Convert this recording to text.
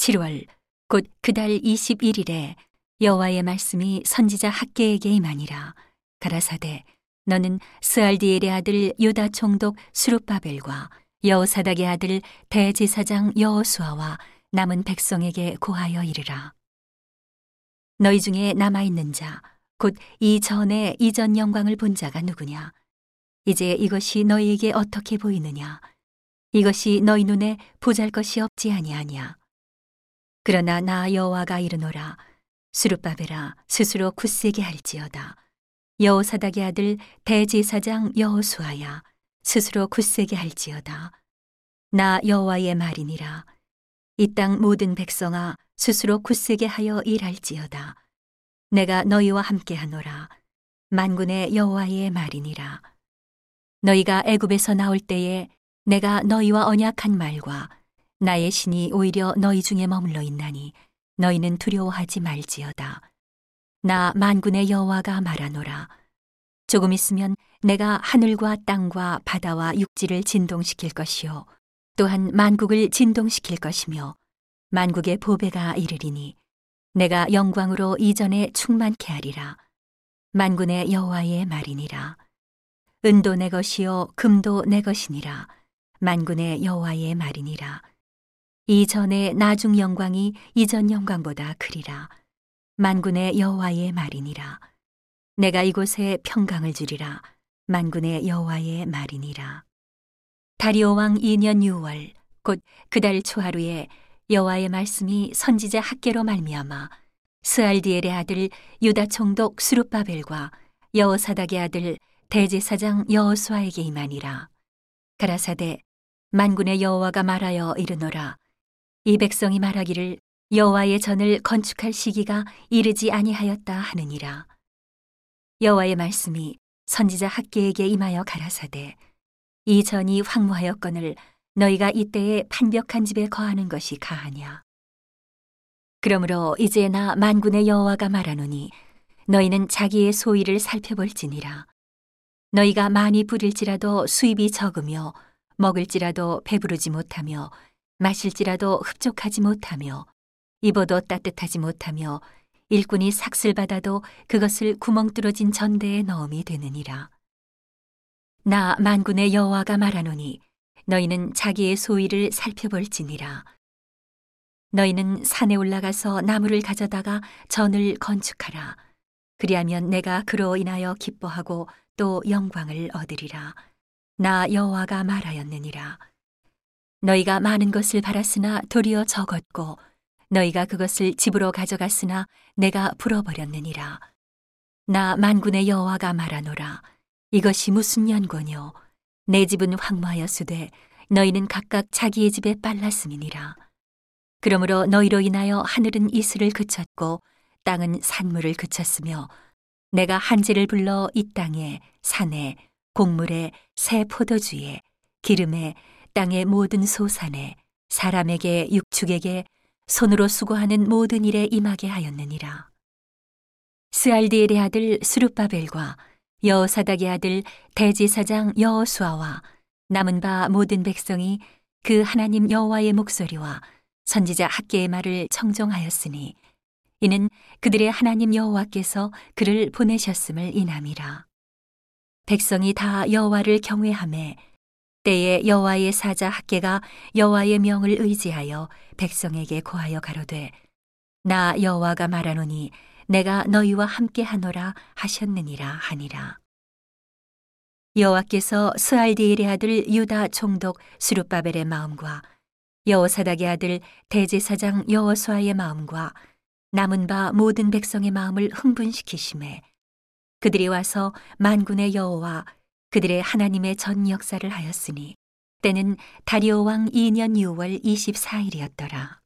7월 곧 그달 21일에 여호와의 말씀이 선지자 학계에게 임하니라. 가라사대 너는 스알디엘의 아들 유다 총독 수룹바벨과 여호사닥의 아들 대제사장 여호수아와 남은 백성에게 고하여 이르라. 너희 중에 남아 있는 자 곧 이 전에 이전 영광을 본 자가 누구냐? 이제 이것이 너희에게 어떻게 보이느냐? 이것이 너희 눈에 보잘 것이 없지 아니하냐 그러나 나 여호와가 이르노라 수르바벨아 스스로 굳세게 할지어다. 여호사닥의 아들 대제사장 여호수아야 스스로 굳세게 할지어다. 나 여호와의 말이니라. 이 땅 모든 백성아 스스로 굳세게 하여 일할지어다. 내가 너희와 함께 하노라. 만군의 여호와의 말이니라. 너희가 애굽에서 나올 때에 내가 너희와 언약한 말과 나의 신이 오히려 너희 중에 머물러 있나니 너희는 두려워하지 말지어다. 나 만군의 여호와가 말하노라. 조금 있으면 내가 하늘과 땅과 바다와 육지를 진동시킬 것이요. 또한 만국을 진동시킬 것이며 만국의 보배가 이르리니 내가 영광으로 이전에 충만케 하리라. 만군의 여호와의 말이니라. 은도 내 것이요 금도 내 것이니라. 만군의 여호와의 말이니라. 이전의 나중 영광이 이전 영광보다 크리라. 만군의 여호와의 말이니라. 내가 이곳에 평강을 주리라. 만군의 여호와의 말이니라. 다리오 왕 2년 6월 곧 그달 초하루에 여호와의 말씀이 선지자 학계로 말미암아 스알디엘의 아들 유다 총독 수룹바벨과 여호사닥의 아들 대제사장 여호수아에게 임하니라. 가라사대 만군의 여호와가 말하여 이르노라. 이 백성이 말하기를 여호와의 전을 건축할 시기가 이르지 아니하였다 하느니라. 여호와의 말씀이 선지자 학계에게 임하여 가라사대 이 전이 황무하였거늘 너희가 이때에 판벽한 집에 거하는 것이 가하냐. 그러므로 이제 나 만군의 여호와가 말하노니 너희는 자기의 소위를 살펴볼지니라. 너희가 많이 부릴지라도 수입이 적으며 먹을지라도 배부르지 못하며 마실지라도 흡족하지 못하며 입어도 따뜻하지 못하며 일꾼이 삭슬 받아도 그것을 구멍 뚫어진 전대에 넣음이 되느니라. 나 만군의 여호와가 말하노니 너희는 자기의 소위를 살펴볼지니라. 너희는 산에 올라가서 나무를 가져다가 전을 건축하라. 그리하면 내가 그로 인하여 기뻐하고 또 영광을 얻으리라. 나 여호와가 말하였느니라. 너희가 많은 것을 바랐으나 도리어 적었고 너희가 그것을 집으로 가져갔으나 내가 불어버렸느니라. 나 만군의 여호와가 말하노라. 이것이 무슨 연고뇨? 내 집은 황무하였으되 너희는 각각 자기의 집에 빨랐음이니라. 그러므로 너희로 인하여 하늘은 이슬을 그쳤고 땅은 산물을 그쳤으며 내가 한지를 불러 이 땅에 산에 곡물에 새 포도주에 기름에 땅의 모든 소산에 사람에게 육축에게 손으로 수고하는 모든 일에 임하게 하였느니라. 스알디엘의 아들 수룹바벨과 여호사닥의 아들 대지사장 여호수아와 남은 바 모든 백성이 그 하나님 여호와의 목소리와 선지자 학계의 말을 청종하였으니 이는 그들의 하나님 여호와께서 그를 보내셨음을 인함이라. 백성이 다 여호와를 경외함에 때에 여호와의 사자 학계가 여호와의 명을 의지하여 백성에게 고하여 가로되 나 여호와가 말하노니 내가 너희와 함께 하노라 하셨느니라 하니라. 여호와께서 스알디엘의 아들 유다 총독 수룹바벨의 마음과 여호사닥의 아들 대제사장 여호수아의 마음과 남은 바 모든 백성의 마음을 흥분시키심에 그들이 와서 만군의 여호와 그들의 하나님의 전 역사를 하였으니 때는 다리오 왕 2년 6월 24일이었더라.